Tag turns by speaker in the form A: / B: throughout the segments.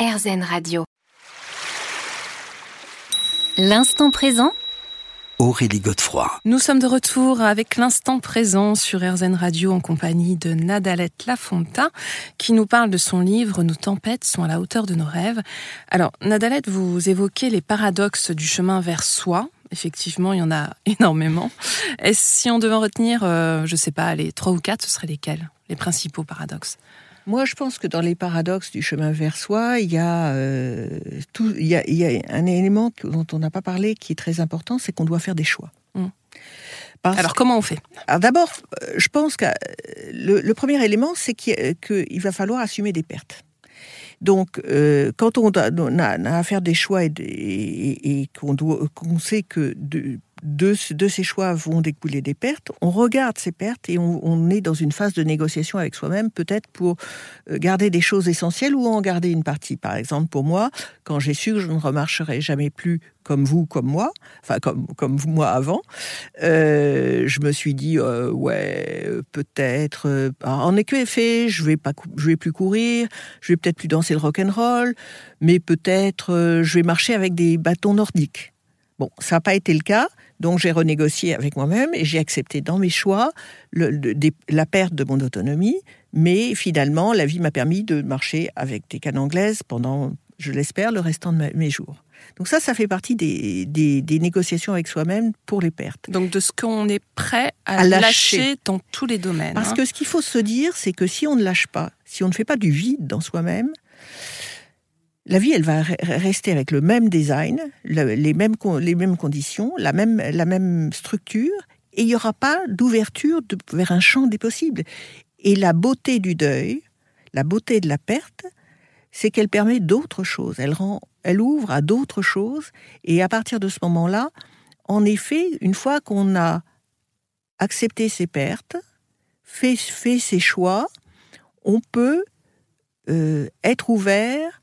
A: RZN Radio. L'instant présent
B: Aurélie Godefroy.
C: Nous sommes de retour avec l'instant présent sur RZN Radio en compagnie de Nadalette Lafonta qui nous parle de son livre Nos tempêtes sont à la hauteur de nos rêves. Alors, Nadalette, vous évoquez les paradoxes du chemin vers soi. Effectivement, il y en a énormément. Et si on devait en retenir, euh, je sais pas, les trois ou quatre, ce seraient lesquels Les principaux paradoxes?
D: Moi, je pense que dans les paradoxes du chemin vers soi, il y a, euh, tout, il y a, il y a un élément dont on n'a pas parlé qui est très important, c'est qu'on doit faire des choix.
C: Mm. Alors, comment on fait?
D: D'abord, euh, je pense que euh, le, le premier élément, c'est qu'il va falloir assumer des pertes. Donc, euh, quand on a, on a, à faire des choix et, et, et qu'on qu'on sait que de, de, de, ces choix vont découler des pertes, on regarde ces pertes et on, est dans une phase de négociation avec soi-même, peut-être pour euh, garder des choses essentielles ou en garder une partie. Par exemple, pour moi, quand j'ai su que je ne remarcherai jamais plus comme vous, comme moi, enfin comme, moi avant, euh, je me suis dit, euh, ouais, peut-être, euh, en effet, je vais, pas, vais plus courir, je vais peut-être plus danser le rock'n'roll, mais peut-être je vais marcher avec des bâtons nordiques. Bon, ça n'a pas été le cas. Donc j'ai renégocié avec moi-même et j'ai accepté dans mes choix le, le, la perte de mon autonomie. Mais finalement, la vie m'a permis de marcher avec des cannes anglaises pendant, je l'espère, le restant de ma, mes jours. Donc ça, ça fait partie des, des, des négociations avec soi-même pour les pertes.
C: Donc de ce qu'on est prêt à, à lâcher. lâcher. dans tous les domaines.
D: Parce
C: hein.
D: que ce qu'il faut se dire, c'est que si on ne lâche pas, si on ne fait pas du vide dans soi-même, la vie, elle va rester avec le même design, le, les, mêmes, conditions, la même, structure, et il n'y aura pas d'ouverture vers un champ des possibles. Et la beauté du deuil, la beauté de la perte, c'est qu'elle permet d'autres choses. Elle, rend, elle ouvre à d'autres choses, et à partir de ce moment-là, en effet, une fois qu'on a accepté ses pertes, fait, fait ses choix, on peut euh, être ouvert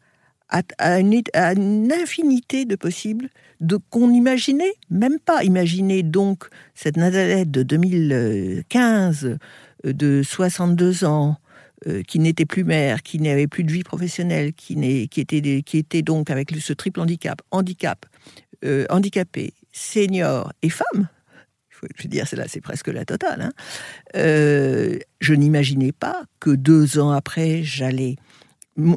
D: à, une, infinité de possibles de qu'on n'imaginait même pas. Imaginez donc cette Nadalette de 2015 de 62 ans euh, qui n'était plus mère, qui n'avait plus de vie professionnelle, qui, était, qui était donc avec ce triple handicap, handicap, euh, handicapé, senior et femme. Je veux dire, c'est là, c'est presque la totale. Hein. Euh, je n'imaginais pas que deux ans après, j'allais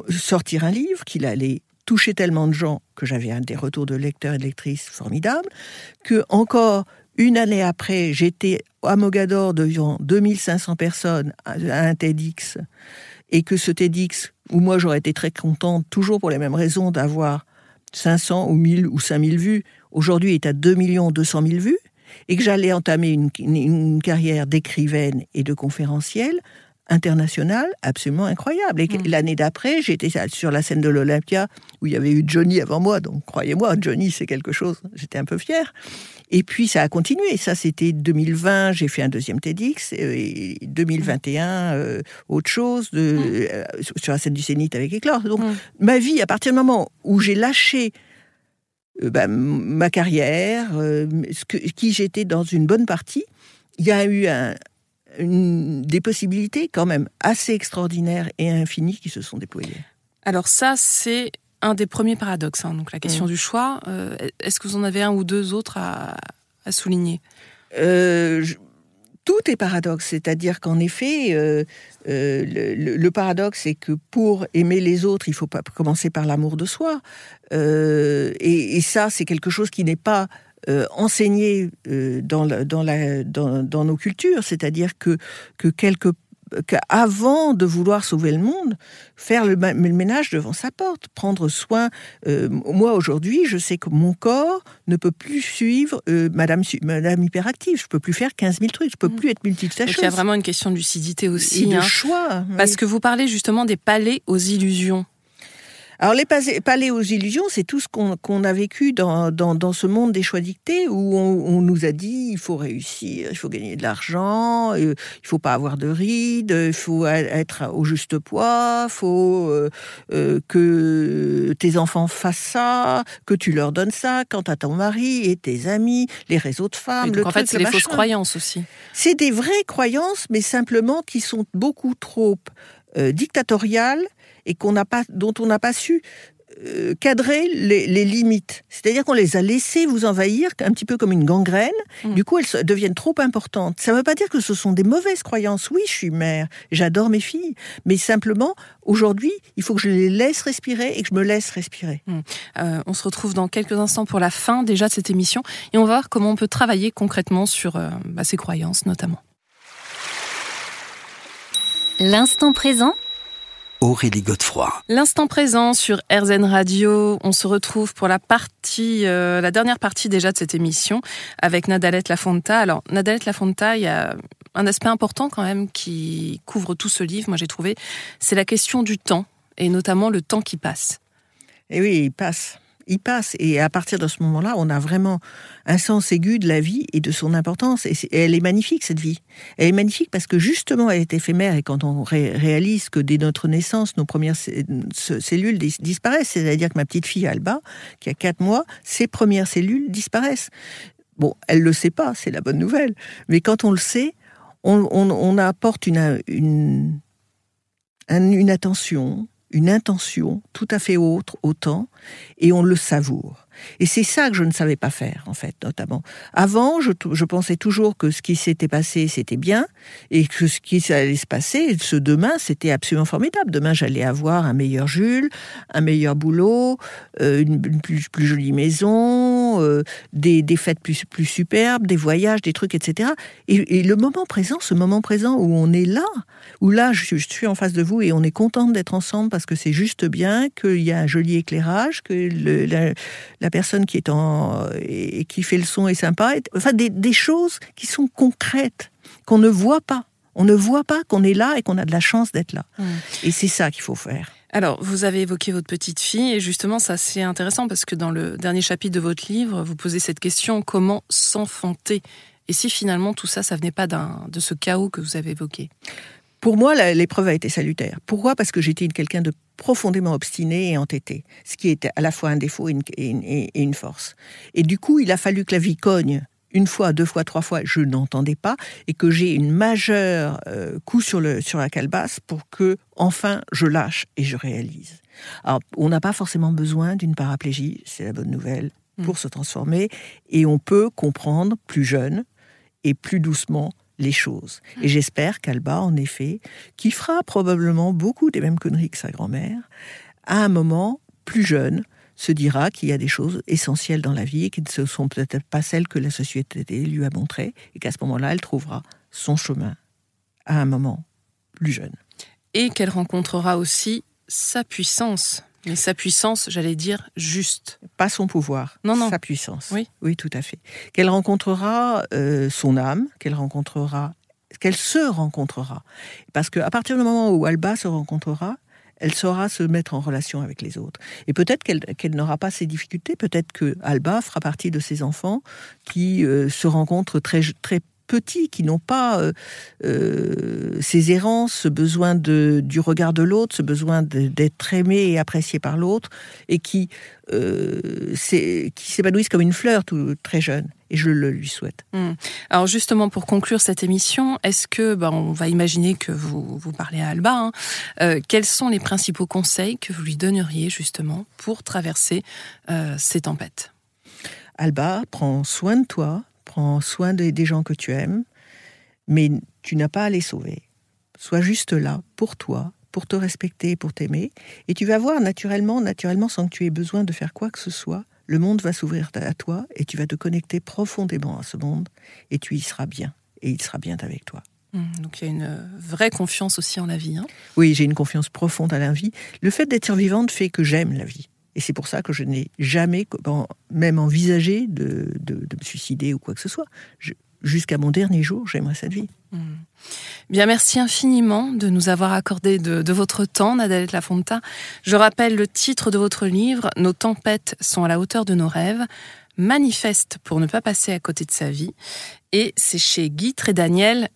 D: sortir un livre, qu'il allait toucher tellement de gens que j'avais des retours de lecteurs et de lectrices formidables, que encore une année après, j'étais à Mogador devant 2500 personnes à un TEDx, et que ce TEDx, où moi j'aurais été très contente, toujours pour les mêmes raisons, d'avoir 500 ou 1000 ou 5000 vues, aujourd'hui est à 2 200 000 vues, et que j'allais entamer une, une, une carrière d'écrivaine et de conférencielle, international absolument incroyable. Et mmh. l'année d'après, j'étais sur la scène de l'Olympia où il y avait eu Johnny avant moi. Donc, croyez-moi, Johnny, c'est quelque chose. J'étais un peu fière. Et puis, ça a continué. Ça, c'était 2020. J'ai fait un deuxième TEDx. Et 2021, euh, autre chose, de, mmh. euh, sur la scène du Zénith avec Éclore. Donc, mmh. ma vie, à partir du moment où j'ai lâché euh, bah, ma carrière, euh, ce que, qui j'étais dans une bonne partie, il y a eu un, une, des possibilités quand même assez extraordinaires et infinies qui se sont déployées.
C: Alors ça, c'est un des premiers paradoxes, hein, donc la question mmh. du choix. Euh, Est-ce que vous en avez un ou deux autres à, à souligner?
D: Euh, je, Tout est paradoxe, c'est-à-dire qu'en effet, euh, le, le, paradoxe, c'est que pour aimer les autres, il faut pas commencer par l'amour de soi. Et, et, ça, c'est quelque chose qui n'est pas euh, enseigné euh, dans, la, dans, la, dans, dans, nos cultures, c'est-à-dire que, que quelque qu'avant de vouloir sauver le monde, faire le, le, ménage devant sa porte, prendre soin. Euh, moi aujourd'hui, je sais que mon corps ne peut plus suivre euh, Madame Madame hyperactive. Je peux plus faire 15 000 trucs. Je peux mmh. plus être multitâcheuse.
C: Il y a vraiment une question de lucidité aussi,
D: et de
C: hein,
D: choix.
C: Parce oui. que vous parlez justement des palais aux illusions.
D: Alors les palais aux illusions, c'est tout ce qu'on qu a vécu dans, dans, dans, ce monde des choix dictés où on, on, nous a dit il faut réussir, il faut gagner de l'argent, euh, il faut pas avoir de rides, il faut être au juste poids, il faut euh, euh, que tes enfants fassent ça, que tu leur donnes ça quant à ton mari et tes amis, les réseaux de femmes.
C: Et donc
D: le
C: en fait, c'est les fausses croyances aussi.
D: C'est des vraies croyances, mais simplement qui sont beaucoup trop euh, dictatoriales et qu'on n'a pas, dont on n'a pas su euh, cadrer les, les limites. C'est-à-dire qu'on les a laissées vous envahir un petit peu comme une gangrène.
C: Mm.
D: Du coup, elles deviennent trop importantes. Ça ne veut pas dire que ce sont des mauvaises croyances. Oui, je suis mère, j'adore mes filles, mais simplement aujourd'hui, il faut que je les laisse respirer et que je me laisse respirer.
C: Euh, on se retrouve dans quelques instants pour la fin déjà de cette émission et on va voir comment on peut travailler concrètement sur euh, bah, ces croyances notamment.
A: L'instant présent
B: Aurélie Godefroy.
C: L'instant présent sur RZN Radio, on se retrouve pour la partie, euh, la dernière partie déjà de cette émission avec Nadalette Lafonta. Alors Nadalette Lafonta, il y a un aspect important quand même qui couvre tout ce livre, moi j'ai trouvé, c'est la question du temps et notamment le temps qui passe.
D: Et oui, il passe. Il passe. Et à partir de ce moment-là, on a vraiment un sens aigu de la vie et de son importance. Et, elle est magnifique, cette vie. Elle est magnifique parce que justement, elle est éphémère. Et quand on ré- réalise que dès notre naissance, nos premières cellules dis- disparaissent, c'est-à-dire que ma petite fille Alba, qui a quatre mois, ses premières cellules disparaissent. Bon, elle le sait pas, c'est la bonne nouvelle. Mais quand on le sait, on, apporte une, une, un- une attention, une intention tout à fait autre au temps, et on le savoure. Et c'est ça que je ne savais pas faire, en fait, notamment. Avant, je, pensais toujours que ce qui s'était passé, c'était bien, et que ce qui allait se passer, ce demain, c'était absolument formidable. Demain, j'allais avoir un meilleur Jules, un meilleur boulot, euh, une, plus jolie maison, euh, des, des fêtes plus, plus superbes, des voyages, des trucs, etc. Et, et le moment présent, ce moment présent où on est là, où là, je, je suis en face de vous et on est contente d'être ensemble parce que c'est juste bien, qu'il y a un joli éclairage, que le, la, la personne qui est en et qui fait le son est sympa. Et- Enfin, des, des choses qui sont concrètes, qu'on ne voit pas. On ne voit pas qu'on est là et qu'on a de la chance d'être là.
C: Mm.
D: Et c'est ça qu'il faut faire.
C: Alors, vous avez évoqué votre petite fille, et justement, ça c'est intéressant parce que dans le dernier chapitre de votre livre, vous posez cette question comment s'enfanter? Et si finalement tout ça, ça venait pas de ce chaos que vous avez évoqué?
D: Pour moi, l'épreuve a été salutaire. Pourquoi? Parce que j'étais quelqu'un de profondément obstiné et entêté, ce qui était à la fois un défaut et une- et une force. Et du coup, il a fallu que la vie cogne une fois, deux fois, trois fois, je n'entendais pas, et que j'ai une majeure euh, coup sur, le, sur la calebasse pour que, enfin, je lâche et je réalise. Alors, on n'a pas forcément besoin d'une paraplégie, c'est la bonne nouvelle, pour se transformer, et on peut comprendre plus jeune et plus doucement les choses. Et j'espère qu'Alba, en effet, qui fera probablement beaucoup des mêmes conneries que sa grand-mère, à un moment, plus jeune, se dira qu'il y a des choses essentielles dans la vie et qui ne sont peut-être pas celles que la société lui a montrées, et qu'à ce moment-là, elle trouvera son chemin à un moment plus jeune.
C: Et qu'elle rencontrera aussi sa puissance. Mais sa puissance, j'allais dire, juste.
D: Pas son pouvoir,
C: Non, non.
D: sa puissance.
C: Oui.
D: oui, tout à fait. Qu'elle rencontrera euh, son âme, qu'elle rencontrera, qu'elle se rencontrera. Parce qu'à partir du moment où Alba se rencontrera, elle saura se mettre en relation avec les autres. Et peut-être qu'elle n'aura pas ces difficultés, peut-être que Alba fera partie de ces enfants qui euh, se rencontrent très, très petits, qui n'ont pas euh, euh, ces errances, ce besoin de, du regard de l'autre, ce besoin d'être aimé et apprécié par l'autre, et qui, euh, qui s'épanouissent comme une fleur tout, très jeune. Et je le lui souhaite.
C: Hmm. Alors justement, pour conclure cette émission, est-ce que, ben, on va imaginer que vous, vous parlez à Alba, hein, euh, quels sont les principaux conseils que vous lui donneriez justement pour traverser euh, ces tempêtes?
D: Alba, prends soin de toi, prends soin des, des gens que tu aimes, mais tu n'as pas à les sauver. Sois juste là pour toi, pour te respecter, pour t'aimer, et tu vas voir naturellement, naturellement, sans que tu aies besoin de faire quoi que ce soit, le monde va s'ouvrir à toi et tu vas te connecter profondément à ce monde et tu y seras bien et il sera bien avec toi.
C: Hmm, Donc il y a une vraie confiance aussi en la vie. hein.
D: Oui, j'ai une confiance profonde à la vie. Le fait d'être survivante fait que j'aime la vie. Et c'est pour ça que je n'ai jamais même envisagé de, me suicider ou quoi que ce soit. Jusqu'à mon dernier jour, j'aimerais cette vie.
C: Bien, merci infiniment de nous avoir accordé de, de votre temps, Nadalette Lafonta. Je rappelle le titre de votre livre, Nos tempêtes sont à la hauteur de nos rêves, manifeste pour ne pas passer à côté de sa vie, et c'est chez Guy Trédaniel,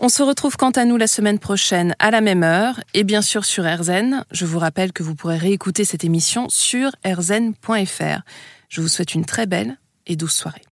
C: On se retrouve quant à nous la semaine prochaine à la même heure et bien sûr sur RZN. Je vous rappelle que vous pourrez réécouter cette émission sur rzn.fr. Je vous souhaite une très belle et douce soirée.